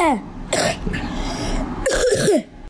Heh.